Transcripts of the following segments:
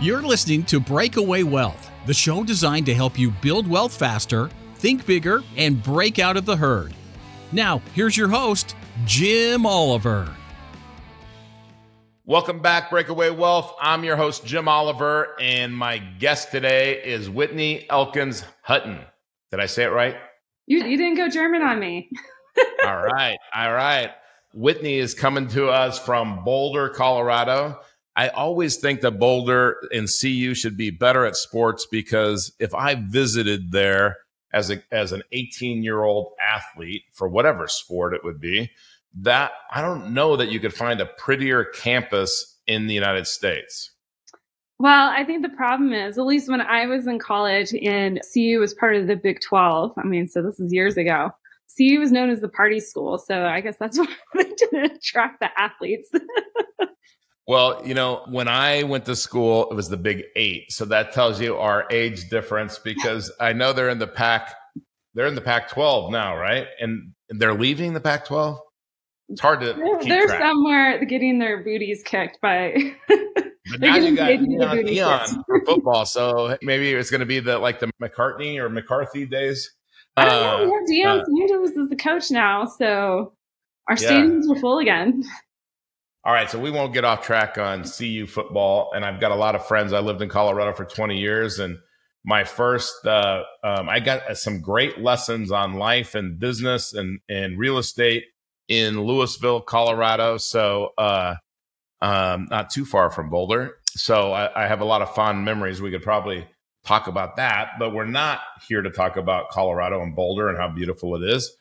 You're listening to Breakaway Wealth, the show designed to help you build wealth faster, think bigger, and break out of the herd. Now, here's your host, Jim Oliver. Welcome back, Breakaway Wealth. I'm your host, Jim Oliver, and my guest today is Whitney Elkins Hutten. Did I say it right? You, you didn't go German on me. all right. All right. Whitney is coming to us from Boulder, Colorado. I always think that Boulder and CU should be better at sports because if I visited there as a as an 18 year old athlete for whatever sport it would be, that I don't know that you could find a prettier campus in the United States. Well, I think the problem is, at least when I was in college and CU was part of the Big 12, I mean, so this is years ago, CU was known as the party school. So I guess that's why they didn't attract the athletes. Well, you know, when I went to school, it was the Big Eight, so that tells you our age difference because I know they're in the Pac, they're in the Pac-12 now, right? And they're leaving the Pac-12. It's hard to. They're, they're somewhere getting their booties kicked by. but now you got Deion, Deion for football, so maybe it's going to be the like the McCartney or McCarthy days. I don't know. Uh, Deion uh, Sanders is the coach now, so our stadiums are full again. All right, so we won't get off track on CU football, and I've got a lot of friends. I lived in Colorado for 20 years, and my first, uh, um, I got some great lessons on life and business and and real estate in Louisville, Colorado. So, uh, um, not too far from Boulder. So I, I have a lot of fond memories. We could probably talk about that, but we're not here to talk about Colorado and Boulder and how beautiful it is.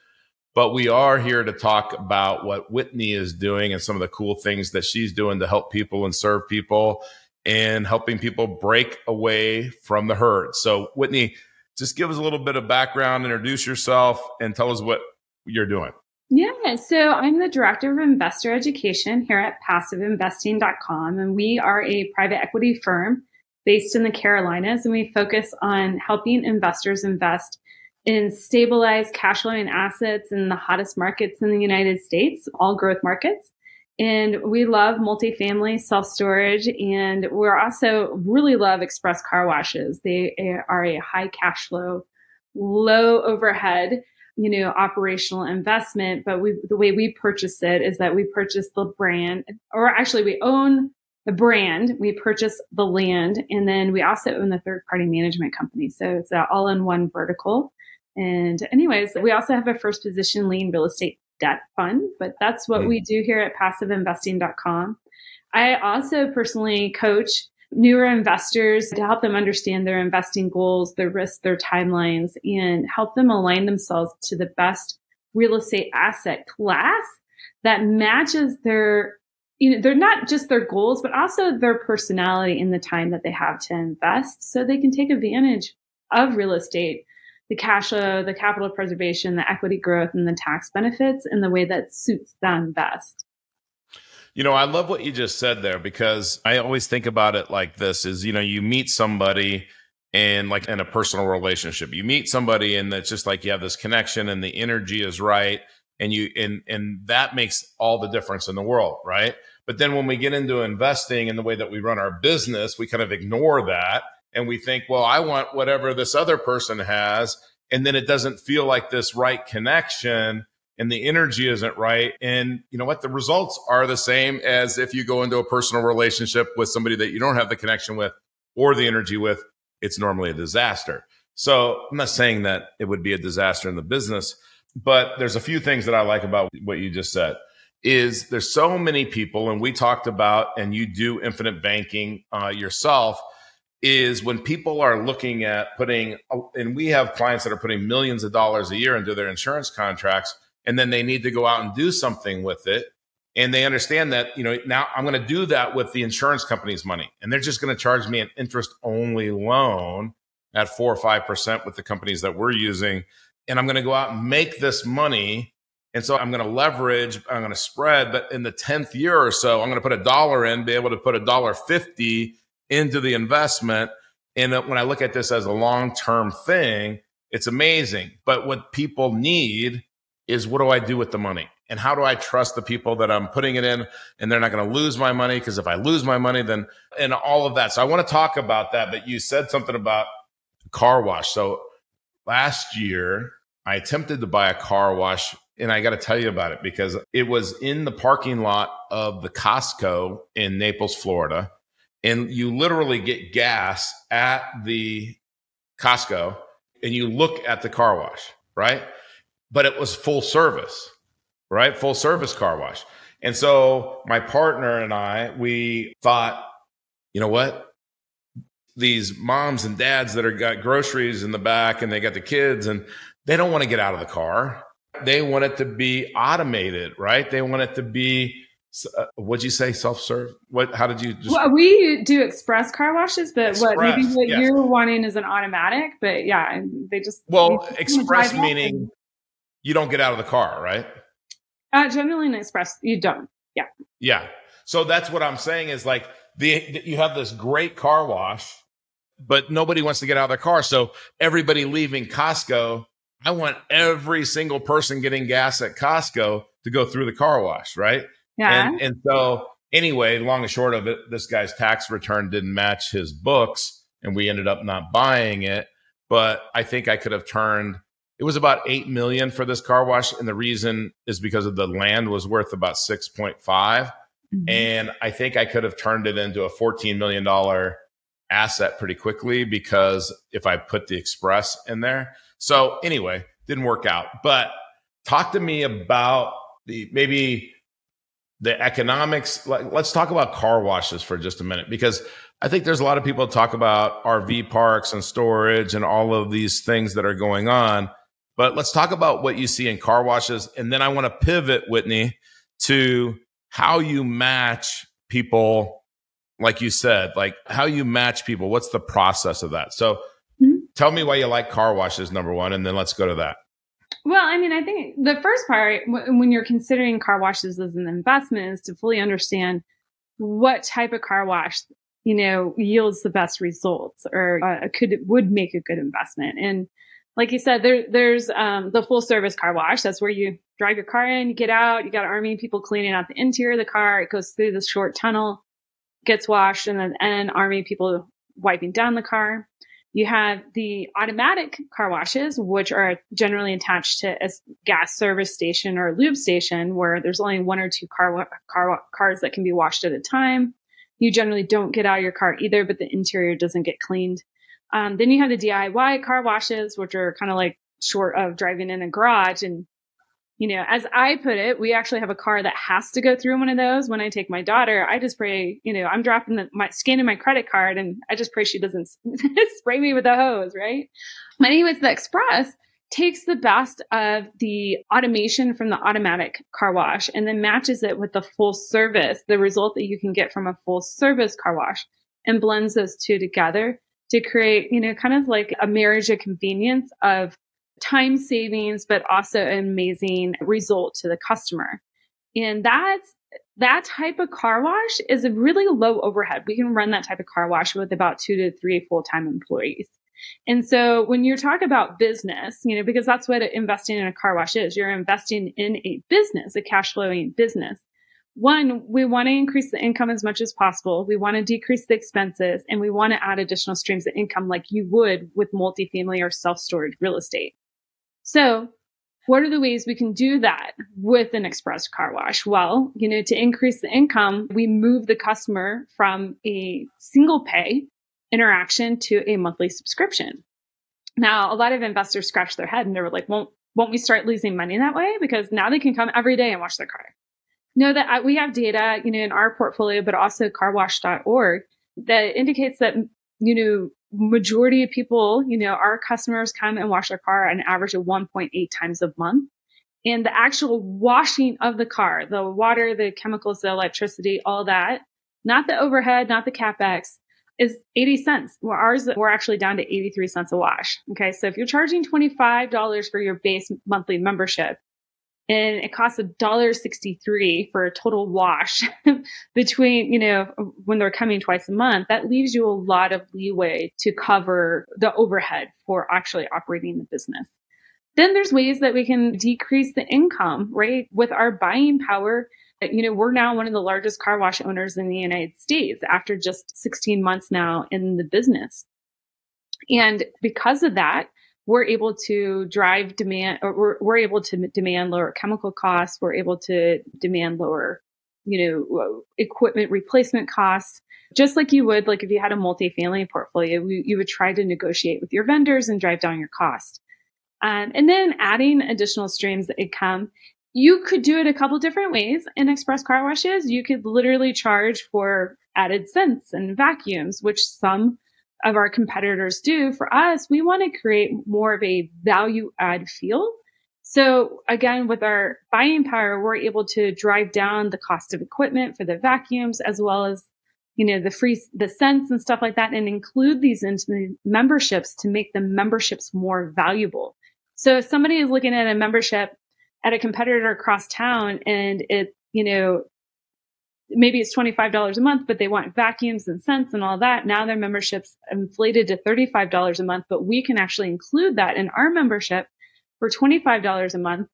But we are here to talk about what Whitney is doing and some of the cool things that she's doing to help people and serve people and helping people break away from the herd. So, Whitney, just give us a little bit of background, introduce yourself, and tell us what you're doing. Yeah, so I'm the director of investor education here at passiveinvesting.com, and we are a private equity firm based in the Carolinas, and we focus on helping investors invest in stabilized cash flowing assets in the hottest markets in the United States, all growth markets. And we love multifamily self storage. And we're also really love express car washes. They are a high cash flow, low overhead, you know, operational investment. But we, the way we purchase it is that we purchase the brand, or actually we own the brand, we purchase the land, and then we also own the third party management company. So it's all in one vertical. And anyways, we also have a first position lien real estate debt fund, but that's what mm. we do here at passiveinvesting.com. I also personally coach newer investors to help them understand their investing goals, their risks, their timelines, and help them align themselves to the best real estate asset class that matches their you know they're not just their goals but also their personality in the time that they have to invest so they can take advantage of real estate the cash flow, the capital preservation, the equity growth, and the tax benefits in the way that suits them best. You know, I love what you just said there because I always think about it like this is, you know, you meet somebody and like in a personal relationship, you meet somebody and it's just like you have this connection and the energy is right. And you, and, and that makes all the difference in the world. Right. But then when we get into investing and the way that we run our business, we kind of ignore that and we think, well, I want whatever this other person has. And then it doesn't feel like this right connection and the energy isn't right. And you know what? The results are the same as if you go into a personal relationship with somebody that you don't have the connection with or the energy with. It's normally a disaster. So I'm not saying that it would be a disaster in the business, but there's a few things that I like about what you just said is there's so many people and we talked about and you do infinite banking uh, yourself is when people are looking at putting, and we have clients that are putting millions of dollars a year into their insurance contracts, and then they need to go out and do something with it. And they understand that, you know, now I'm going to do that with the insurance company's money. And they're just going to charge me an interest only loan at four or 5% with the companies that we're using. And I'm going to go out and make this money. And so I'm going to leverage, I'm going to spread, but in the 10th year or so, I'm going to put a dollar in, be able to put a dollar 50 into the investment. And uh, when I look at this as a long term thing, it's amazing. But what people need is what do I do with the money? And how do I trust the people that I'm putting it in and they're not going to lose my money? Because if I lose my money, then, and all of that. So I want to talk about that. But you said something about car wash. So last year, I attempted to buy a car wash and I got to tell you about it because it was in the parking lot of the Costco in Naples, Florida. And you literally get gas at the Costco and you look at the car wash, right? But it was full service, right? Full service car wash. And so my partner and I, we thought, you know what? These moms and dads that are got groceries in the back and they got the kids and they don't want to get out of the car. They want it to be automated, right? They want it to be uh, what'd you say? Self-serve? What how did you just well, we do express car washes but express, what maybe what yes. you're wanting is an automatic but yeah they just well express meaning you don't get out of the car right? Uh generally in express you don't yeah. Yeah. So that's what i'm saying is like the you have this great car wash but nobody wants to get out of their car. So everybody leaving costco i want every single person getting gas at costco to go through the car wash right yeah. And, and so, anyway, long and short of it, this guy's tax return didn't match his books, and we ended up not buying it. But I think I could have turned. It was about eight million for this car wash, and the reason is because of the land was worth about six point five, mm mm-hmm. and I think I could have turned it into a fourteen million dollar asset pretty quickly because if I put the express in there. So anyway, didn't work out. But talk to me about the maybe the economics. Let's talk about car washes for just a minute because I think there's a lot of people talk about RV parks and storage and all of these things that are going on. But let's talk about what you see in car washes. And then I want to pivot, Whitney, to how you match people, like you said, like how you match people. What's the process of that? So mm-hmm. tell me why you like car washes, number one, and then let's go to that. Well, I mean, I think the first part, when you're considering car washes as an investment, is to fully understand what type of car wash, you know, yields the best results or uh, could would make a good investment. And like you said, there there's um, the full service car wash. That's where you drive your car in, you get out, you got army people cleaning out the interior of the car. It goes through this short tunnel, gets washed, and then and army people wiping down the car. You have the automatic car washes, which are generally attached to a gas service station or a lube station where there's only one or two car, car cars that can be washed at a time. You generally don't get out of your car either, but the interior doesn't get cleaned. Um, then you have the DIY car washes, which are kind of like short of driving in a garage and you know, as I put it, we actually have a car that has to go through one of those. When I take my daughter, I just pray, you know, I'm dropping the, my scanning my credit card and I just pray she doesn't spray me with a hose, right? But anyways, the Express takes the best of the automation from the automatic car wash and then matches it with the full service, the result that you can get from a full service car wash and blends those two together to create, you know, kind of like a marriage of convenience of time savings, but also an amazing result to the customer. And that's that type of car wash is a really low overhead. We can run that type of car wash with about two to three full time employees. And so when you talk about business, you know, because that's what investing in a car wash is, you're investing in a business, a cash flowing business. One, we want to increase the income as much as possible. We want to decrease the expenses and we want to add additional streams of income like you would with multifamily or self storage real estate. So what are the ways we can do that with an express car wash? Well, you know, to increase the income, we move the customer from a single pay interaction to a monthly subscription. Now, a lot of investors scratch their head and they were like, won't, won't we start losing money that way? Because now they can come every day and wash their car. Know that uh, we have data, you know, in our portfolio, but also carwash.org that indicates that, you know, majority of people, you know, our customers come and wash their car an average of 1.8 times a month. And the actual washing of the car, the water, the chemicals, the electricity, all that, not the overhead, not the capex, is 80 cents. Well, ours, we're actually down to 83 cents a wash. Okay. So if you're charging $25 for your base monthly membership, and it costs a dollar sixty three for a total wash between you know when they're coming twice a month that leaves you a lot of leeway to cover the overhead for actually operating the business Then there's ways that we can decrease the income, right? With our buying power, you know, we're now one of the largest car wash owners in the United States after just 16 months now in the business. And because of that, we're able to drive demand or we're, we're able to demand lower chemical costs. We're able to demand lower, you know, equipment replacement costs. Just like you would, like if you had a multifamily portfolio, you, you would try to negotiate with your vendors and drive down your cost. Um, and then adding additional streams that come. You could do it a couple different ways in express car washes. You could literally charge for added scents and vacuums, which some of our competitors do. For us, we want to create more of a value add feel. So again, with our buying power, we're able to drive down the cost of equipment for the vacuums as well as you know the free the scents and stuff like that and include these into the memberships to make the memberships more valuable so if somebody is looking at a membership at a competitor across town and it, you know, maybe it's $25 a month, but they want vacuums and scents and all that. Now their membership's inflated to $35 a month, but we can actually include that in our membership for $25 a month.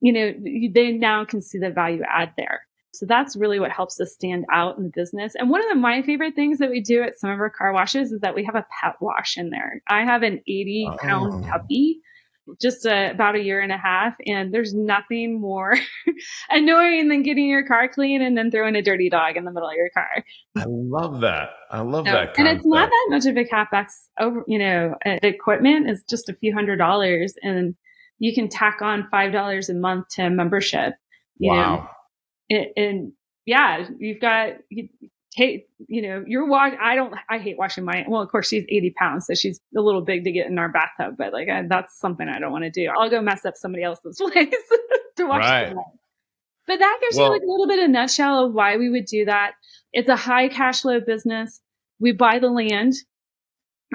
You know, they now can see the value add there. So that's really what helps us stand out in the business. And one of the, my favorite things that we do at some of our car washes is that we have a pet wash in there. I have an 80 pound oh. puppy just about a year and a half. And there's nothing more annoying than getting your car clean and then throwing a dirty dog in the middle of your car. I love that. I love that. Concept. And it's not that much of a capex over, you know, uh, the equipment is just a few hundred dollars and you can tack on $5 a month to membership. You wow. Know? And, and yeah, you've got, hey, you know, you're wash. I don't. I hate washing my. Well, of course, she's 80 pounds, so she's a little big to get in our bathtub. But like, I, that's something I don't want to do. I'll go mess up somebody else's place to wash. Right. But that gives well, you like a little bit of nutshell of why we would do that. It's a high cash flow business. We buy the land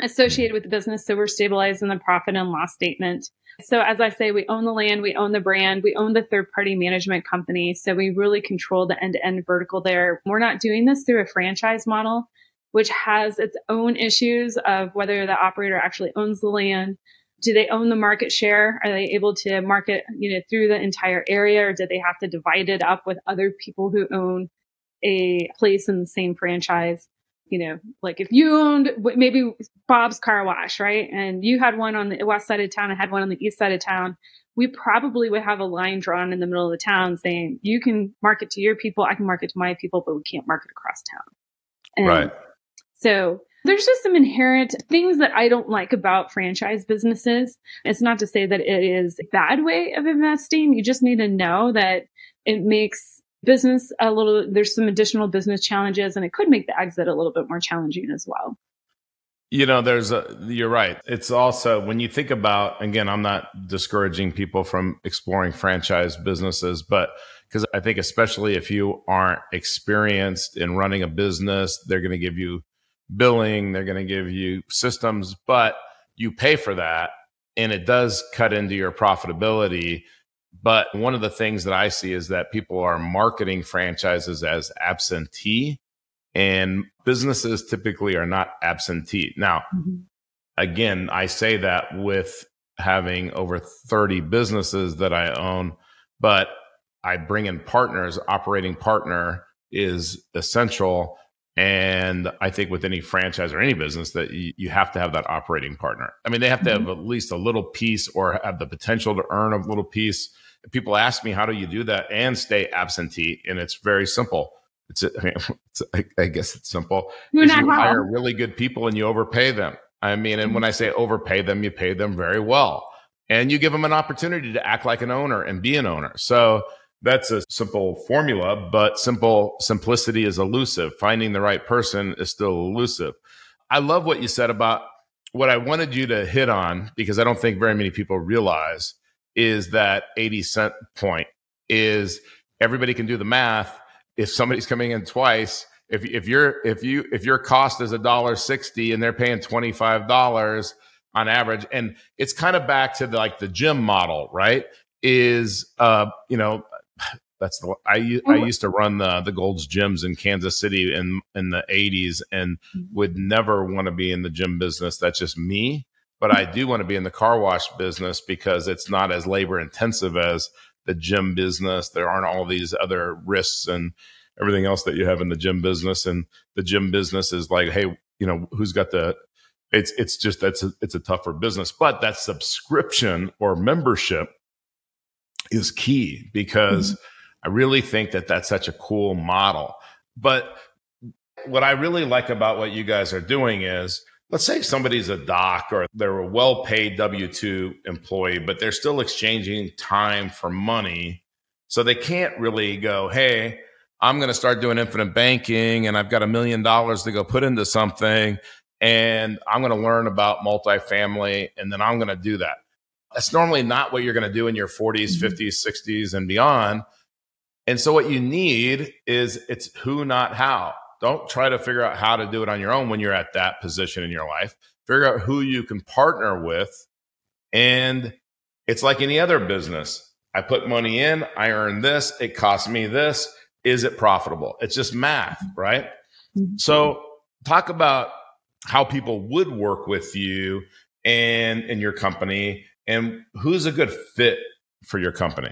associated with the business, so we're stabilizing the profit and loss statement. So as I say, we own the land, we own the brand, we own the third party management company. So we really control the end to end vertical there. We're not doing this through a franchise model, which has its own issues of whether the operator actually owns the land. Do they own the market share? Are they able to market, you know, through the entire area or do they have to divide it up with other people who own a place in the same franchise? You know, like if you owned maybe Bob's car wash, right? And you had one on the west side of town and had one on the east side of town, we probably would have a line drawn in the middle of the town saying, you can market to your people, I can market to my people, but we can't market across town. And right. So there's just some inherent things that I don't like about franchise businesses. It's not to say that it is a bad way of investing. You just need to know that it makes business a little, there's some additional business challenges and it could make the exit a little bit more challenging as well. You know, there's a, you're right. It's also when you think about, again, I'm not discouraging people from exploring franchise businesses, but because I think, especially if you aren't experienced in running a business, they're going to give you billing, they're going to give you systems, but you pay for that and it does cut into your profitability but one of the things that I see is that people are marketing franchises as absentee, and businesses typically are not absentee. Now, mm-hmm. again, I say that with having over 30 businesses that I own, but I bring in partners. Operating partner is essential. And I think with any franchise or any business that you, you have to have that operating partner. I mean, they have to mm-hmm. have at least a little piece or have the potential to earn a little piece people ask me how do you do that? and stay absentee and it's very simple. It's, I, mean, it's I guess it's simple. You hire really good people and you overpay them. I mean and when i say overpay them you pay them very well. And you give them an opportunity to act like an owner and be an owner. So that's a simple formula but simple simplicity is elusive. Finding the right person is still elusive. I love what you said about what i wanted you to hit on because i don't think very many people realize is that 80 cent point is everybody can do the math. If somebody's coming in twice, if, if you're, if you, if your cost is a dollar 60 and they're paying $25 on average, and it's kind of back to the, like the gym model, right? Is, uh, you know, that's the I, I oh. used to run the the Gold's gyms in Kansas City in in the 80s and mm-hmm. would never want to be in the gym business. That's just me. But I do want to be in the car wash business because it's not as labor intensive as the gym business. There aren't all these other risks and everything else that you have in the gym business. And the gym business is like, hey, you know, who's got the it's it's just that's a, it's a tougher business. But that subscription or membership is key because mm-hmm. I really think that that's such a cool model. But what I really like about what you guys are doing is let's say somebody's a doc or they're a well paid W 2 employee, but they're still exchanging time for money. So they can't really go, hey, I'm going to start doing infinite banking and I've got a million dollars to go put into something and I'm going to learn about multifamily and then I'm going to do that. That's normally not what you're going to do in your 40s, mm-hmm. 50s, 60s, and beyond. And so what you need is it's who, not how. Don't try to figure out how to do it on your own when you're at that position in your life. Figure out who you can partner with. And it's like any other business. I put money in, I earn this, it costs me this. Is it profitable? It's just math, right? Mm-hmm. So, talk about how people would work with you and in your company and who's a good fit for your company.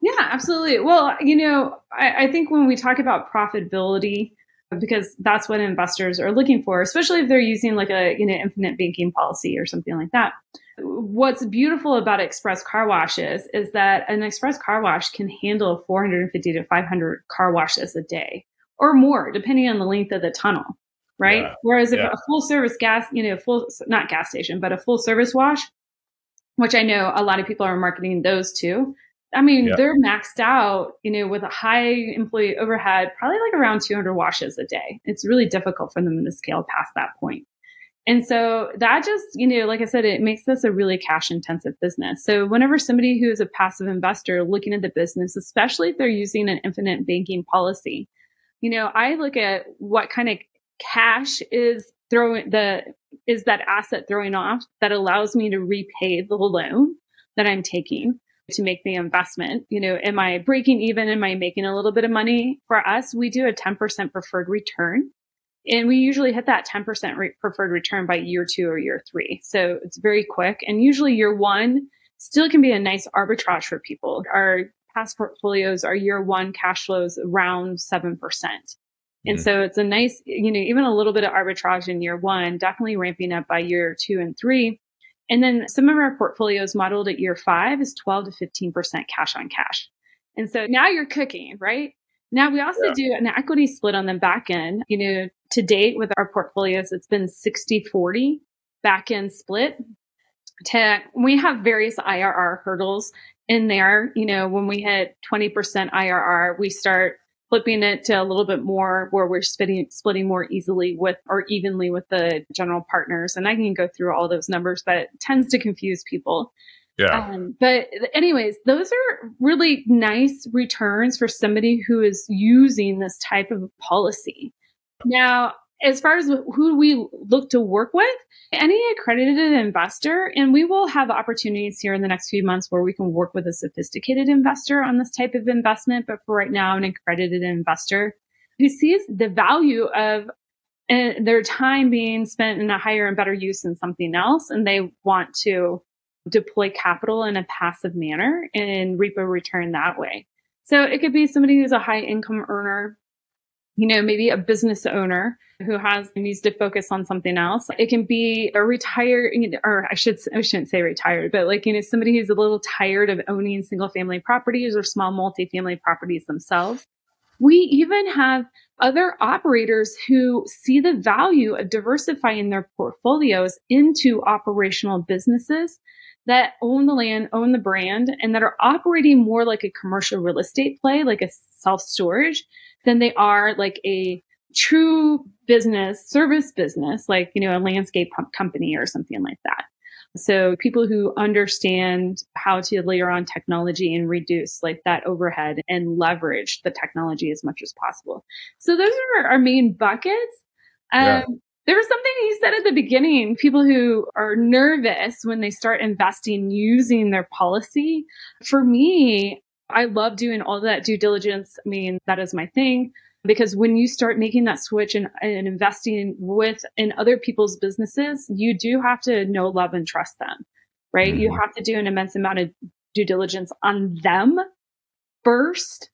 Yeah, absolutely. Well, you know, I, I think when we talk about profitability, because that's what investors are looking for, especially if they're using like a you know infinite banking policy or something like that. What's beautiful about express car washes is that an express car wash can handle 450 to 500 car washes a day or more, depending on the length of the tunnel, right? Yeah. Whereas if yeah. a full service gas, you know, full not gas station, but a full service wash, which I know a lot of people are marketing those too, I mean, yeah. they're maxed out, you know, with a high employee overhead, probably like around 200 washes a day. It's really difficult for them to scale past that point. And so that just, you know, like I said, it makes this a really cash intensive business. So whenever somebody who is a passive investor looking at the business, especially if they're using an infinite banking policy, you know, I look at what kind of cash is throwing the is that asset throwing off that allows me to repay the loan that I'm taking to make the investment. You know, am I breaking even? Am I making a little bit of money? For us, we do a 10% preferred return. And we usually hit that 10% re- preferred return by year two or year three. So it's very quick. And usually year one still can be a nice arbitrage for people. Our past portfolios are year one cash flows around 7%. And mm-hmm. so it's a nice, you know, even a little bit of arbitrage in year one, definitely ramping up by year two and three. And then some of our portfolios modeled at year five is 12 to 15% cash on cash. And so now you're cooking, right? Now we also yeah. do an equity split on the back end. You know, to date with our portfolios, it's been 60 40 back end split. To, we have various IRR hurdles in there. You know, when we hit 20% IRR, we start flipping it to a little bit more where we're splitting splitting more easily with or evenly with the general partners. And I can go through all those numbers, but it tends to confuse people. Yeah. Um, but anyways, those are really nice returns for somebody who is using this type of policy. Now, as far as who we look to work with, any accredited investor, and we will have opportunities here in the next few months where we can work with a sophisticated investor on this type of investment. But for right now, an accredited investor who sees the value of uh, their time being spent in a higher and better use in something else, and they want to deploy capital in a passive manner and reap a return that way. So it could be somebody who's a high income earner you know, maybe a business owner who has needs to focus on something else. It can be a retired, or I should I shouldn't say retired, but like you know somebody who's a little tired of owning single family properties or small multifamily properties themselves. We even have other operators who see the value of diversifying their portfolios into operational businesses that own the land, own the brand, and that are operating more like a commercial real estate play, like a self storage than they are like a true business, service business, like, you know, a landscape company or something like that. So people who understand how to layer on technology and reduce like that overhead and leverage the technology as much as possible. So those are our main buckets. Um, yeah. There was something you said at the beginning, people who are nervous when they start investing using their policy. For me, I love doing all that due diligence. I mean, that is my thing. Because when you start making that switch and, and investing with in other people's businesses, you do have to know, love, and trust them, right? Mm-hmm. You have to do an immense amount of due diligence on them first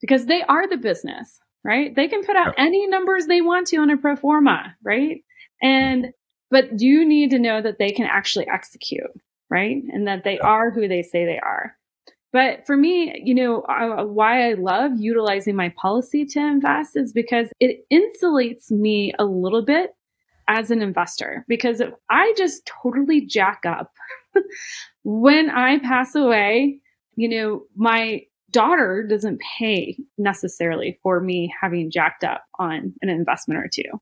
because they are the business, right? They can put out any numbers they want to on a pro forma, right? And, but you need to know that they can actually execute, right? And that they are who they say they are. But for me, you know, uh, why I love utilizing my policy to invest is because it insulates me a little bit as an investor. Because if I just totally jack up when I pass away, you know, my daughter doesn't pay necessarily for me having jacked up on an investment or two.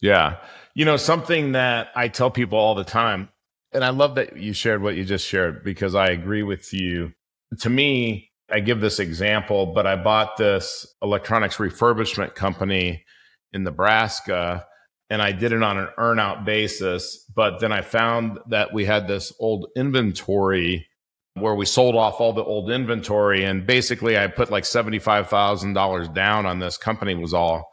Yeah. You know, something that I tell people all the time, and I love that you shared what you just shared because I agree with you. To me, I give this example, but I bought this electronics refurbishment company in Nebraska and I did it on an earnout basis. But then I found that we had this old inventory where we sold off all the old inventory. And basically, I put like $75,000 down on this company, was all.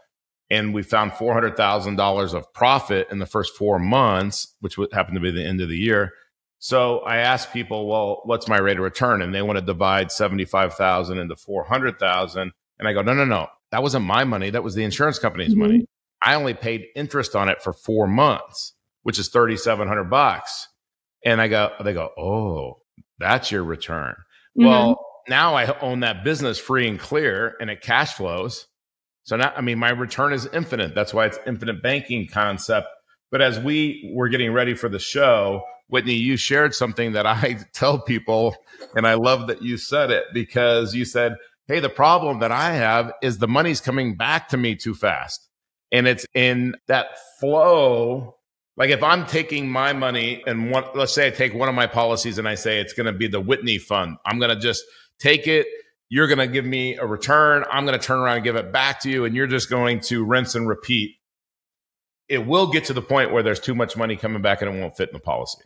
And we found $400,000 of profit in the first four months, which happened to be the end of the year. So I asked people, well, what's my rate of return? And they want to divide 75,000 into 400,000. And I go, no, no, no. That wasn't my money. That was the insurance company's mm-hmm. money. I only paid interest on it for four months, which is 3,700 bucks. And I go, they go, oh, that's your return. Mm-hmm. Well, now I own that business free and clear and it cash flows. So now, I mean, my return is infinite. That's why it's infinite banking concept. But as we were getting ready for the show, Whitney, you shared something that I tell people, and I love that you said it because you said, Hey, the problem that I have is the money's coming back to me too fast. And it's in that flow like if I'm taking my money and one, let's say I take one of my policies and I say it's going to be the Whitney fund, I'm going to just take it. You're going to give me a return. I'm going to turn around and give it back to you. And you're just going to rinse and repeat. It will get to the point where there's too much money coming back and it won't fit in the policy.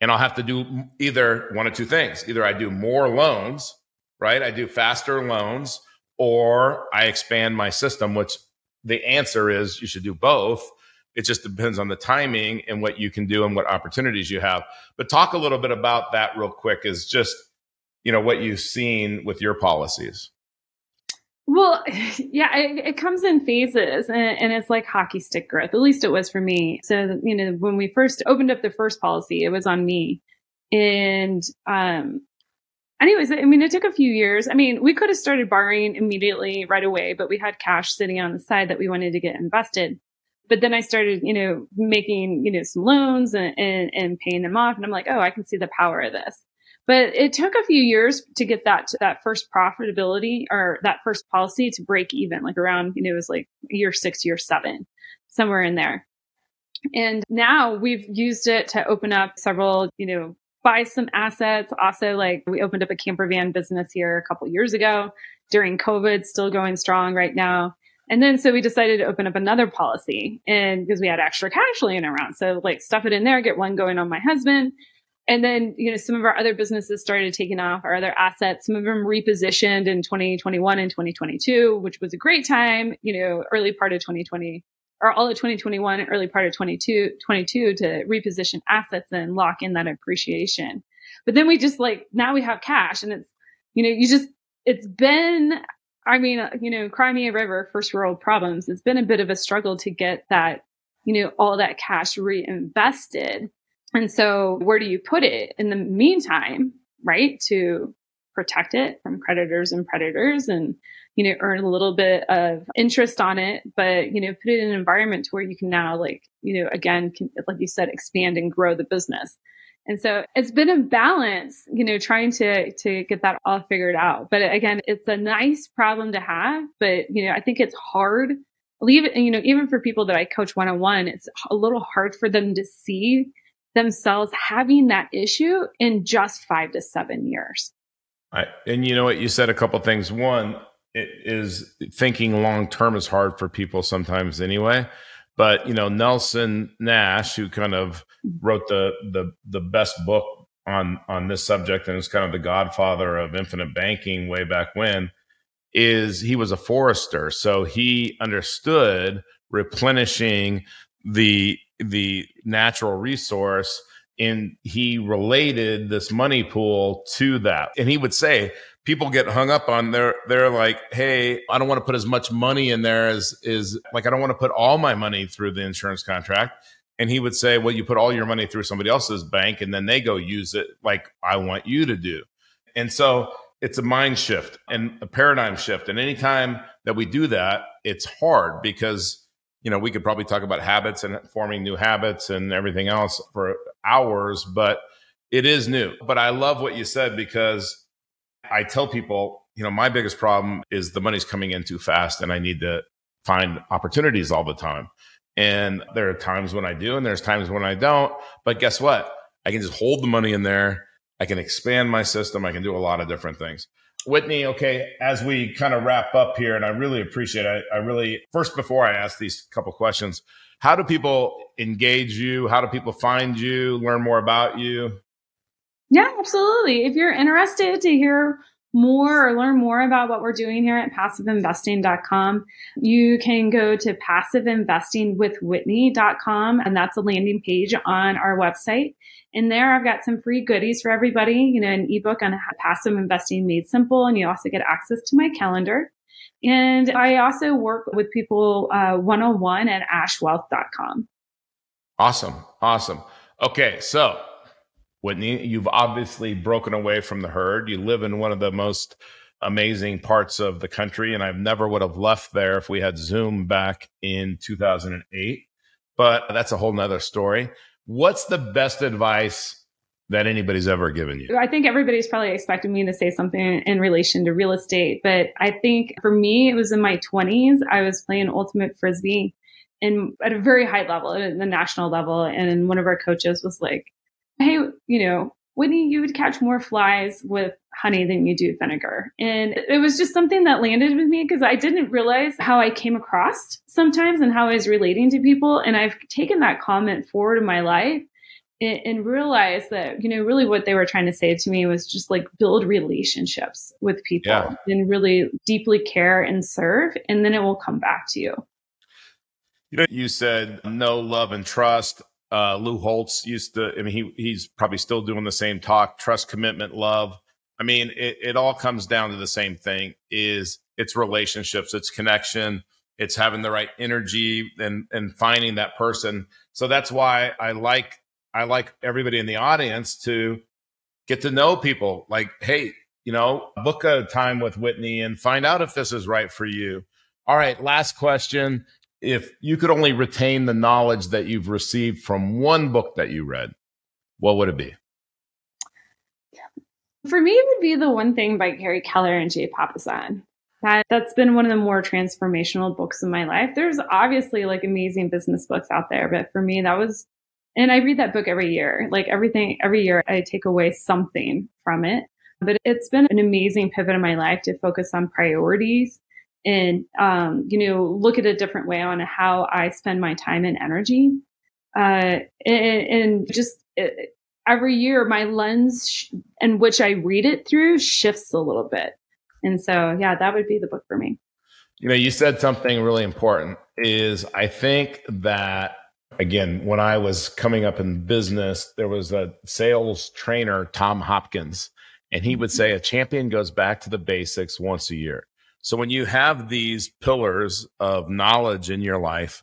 And I'll have to do either one of two things. Either I do more loans, right? I do faster loans or I expand my system, which the answer is you should do both it just depends on the timing and what you can do and what opportunities you have. But talk a little bit about that real quick is just, you know, what you've seen with your policies. Well, yeah, it, it comes in phases and, and, it's like hockey stick growth. At least it was for me. So, you know, when we first opened up the first policy, it was on me. And, um, anyways, I mean, it took a few years. I mean, we could have started borrowing immediately right away, but we had cash sitting on the side that we wanted to get invested but then I started, you know, making, you know, some loans and, and, and paying them off. And I'm like, oh, I can see the power of this. But it took a few years to get that that first profitability or that first policy to break even, like around, you know, it was like year six, year seven, somewhere in there. And now we've used it to open up several, you know, buy some assets. Also, like we opened up a camper van business here a couple years ago during COVID, still going strong right now. And then so we decided to open up another policy and because we had extra cash laying around. So like stuff it in there, get one going on my husband. And then, you know, some of our other businesses started taking off, our other assets, some of them repositioned in 2021 and 2022, which was a great time, you know, early part of 2020 or all of 2021 early part of 22, 22 to reposition assets and lock in that appreciation. But then we just like, now we have cash and it's, you know, you just, it's been I mean, uh, you know, Crimea River, first world problems. It's been a bit of a struggle to get that, you know, all that cash reinvested. And so where do you put it in the meantime, right? To protect it from creditors and predators and, you know, earn a little bit of interest on it, but, you know, put it in an environment to where you can now like, you know, again, can, like you said, expand and grow the business. And so it's been a balance, you know, trying to to get that all figured out. But again, it's a nice problem to have, but you know, I think it's hard. Leave you know, even for people that I coach one on one, it's a little hard for them to see themselves having that issue in just five to seven years. I, and you know what? You said a couple things. One, it is thinking long term is hard for people sometimes anyway. But you know, Nelson Nash, who kind of wrote the the the best book on on this subject and is kind of the godfather of infinite banking way back when, is he was a forester. So he understood replenishing the the natural resource and he related this money pool to that. And he would say, people get hung up on their they're like hey i don't want to put as much money in there as is like i don't want to put all my money through the insurance contract. And he would say well you put all your money through somebody else's bank and then they go use it like i want you to do. And so it's a mind shift and a paradigm shift. And anytime that we do that it's hard because you know we could probably talk about habits and forming new habits and everything else for hours but it is new. But i love what you said because I tell people, you know, my biggest problem is the money's coming in too fast and I need to find opportunities all the time. And there are times when I do and there's times when I don't. But guess what? I can just hold the money in there. I can expand my system. I can do a lot of different things. Whitney, okay, as we kind of wrap up here, and I really appreciate it. I, I really, first, before I ask these couple questions, how do people engage you? How do people find you, learn more about you? Yeah, absolutely. If you're interested to hear more or learn more about what we're doing here at passiveinvesting.com, you can go to passiveinvestingwithwhitney.com, and that's a landing page on our website. In there, I've got some free goodies for everybody, you know, an ebook on passive investing made simple, and you also get access to my calendar. And I also work with people uh, on oh one at ashwealth.com. Awesome. Awesome. Okay. So Whitney. You've obviously broken away from the herd. You live in one of the most amazing parts of the country, and I never would have left there if we had Zoom back in 2008. But that's a whole nother story. What's the best advice that anybody's ever given you? I think everybody's probably expecting me to say something in relation to real estate, but I think for me, it was in my 20s. I was playing ultimate frisbee and at a very high level, at the national level, and one of our coaches was like, hey, you know, Whitney, you would catch more flies with honey than you do vinegar. And it was just something that landed with me because I didn't realize how I came across sometimes and how I was relating to people. And I've taken that comment forward in my life and, and realized that, you know, really what they were trying to say to me was just like build relationships with people yeah. and really deeply care and serve. And then it will come back to you. You know, you said no love and trust uh, Lou Holtz used to, I mean, he, he's probably still doing the same talk, trust, commitment, love. I mean, it, it all comes down to the same thing is it's relationships, it's connection, it's having the right energy and, and finding that person. So that's why I like, I like everybody in the audience to get to know people like, Hey, you know, book a time with Whitney and find out if this is right for you. All right. Last question if you could only retain the knowledge that you've received from one book that you read, what would it be? For me, it would be the one thing by Gary Keller and Jay Papasan. That that's been one of the more transformational books in my life. There's obviously like amazing business books out there, but for me, that was, and I read that book every year. Like everything, every year, I take away something from it. But it's been an amazing pivot in my life to focus on priorities and um, you know look at a different way on how I spend my time and energy. Uh, and, and, just uh, every year, my lens sh- in which I read it through shifts a little bit. And so, yeah, that would be the book for me. You know, you said something really important. Is I think that again, when I was coming up in business, there was a sales trainer, Tom Hopkins, and he would say a champion goes back to the basics once a year. So when you have these pillars of knowledge in your life,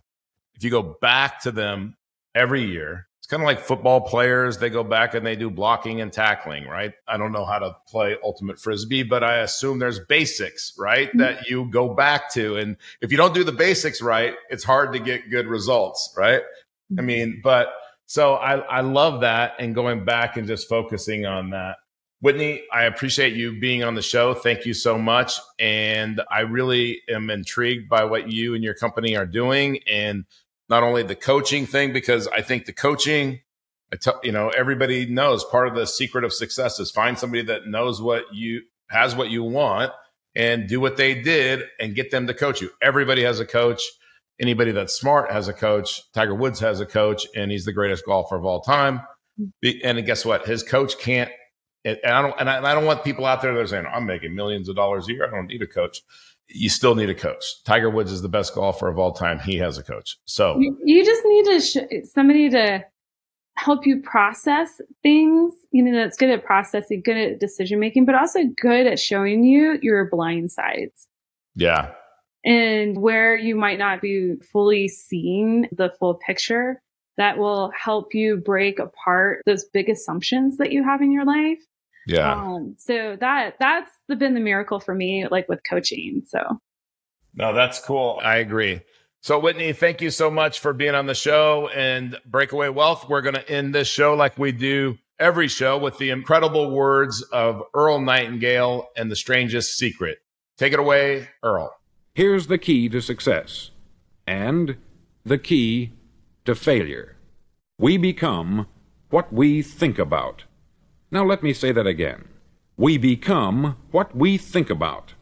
if you go back to them every year, it's kind of like football players. They go back and they do blocking and tackling, right? I don't know how to play ultimate frisbee, but I assume there's basics, right? Mm-hmm. That you go back to. And if you don't do the basics right, it's hard to get good results, right? Mm-hmm. I mean, but so I, I love that and going back and just focusing on that. Whitney, I appreciate you being on the show. Thank you so much. And I really am intrigued by what you and your company are doing and not only the coaching thing, because I think the coaching, I tell, you know, everybody knows part of the secret of success is find somebody that knows what you has what you want and do what they did and get them to coach you. Everybody has a coach. Anybody that's smart has a coach. Tiger Woods has a coach and he's the greatest golfer of all time. Mm-hmm. And guess what? His coach can't And I don't, and I, and I don't want people out there that are saying, I'm making millions of dollars a year. I don't need a coach. You still need a coach. Tiger Woods is the best golfer of all time. He has a coach. So you, you just need to sh- somebody to help you process things. You know, that's good at processing, good at decision making, but also good at showing you your blind sides. Yeah. And where you might not be fully seeing the full picture that will help you break apart those big assumptions that you have in your life. Yeah. Um, so that that's the, been the miracle for me, like with coaching. So. No, that's cool. I agree. So, Whitney, thank you so much for being on the show and Breakaway Wealth. We're going to end this show like we do every show with the incredible words of Earl Nightingale and the strangest secret. Take it away, Earl. Here's the key to success and the key to failure. We become what we think about. Now, let me say that again. We become what we think about.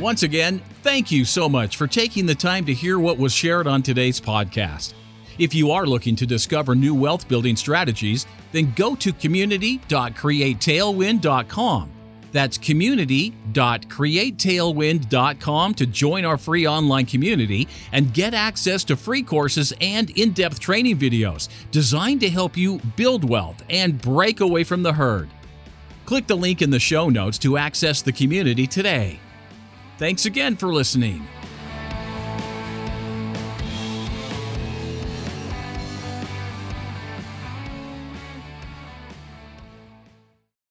Once again, thank you so much for taking the time to hear what was shared on today's podcast. If you are looking to discover new wealth building strategies, then go to community.createtailwind.com. That's community.createtailwind.com to join our free online community and get access to free courses and in depth training videos designed to help you build wealth and break away from the herd. Click the link in the show notes to access the community today. Thanks again for listening.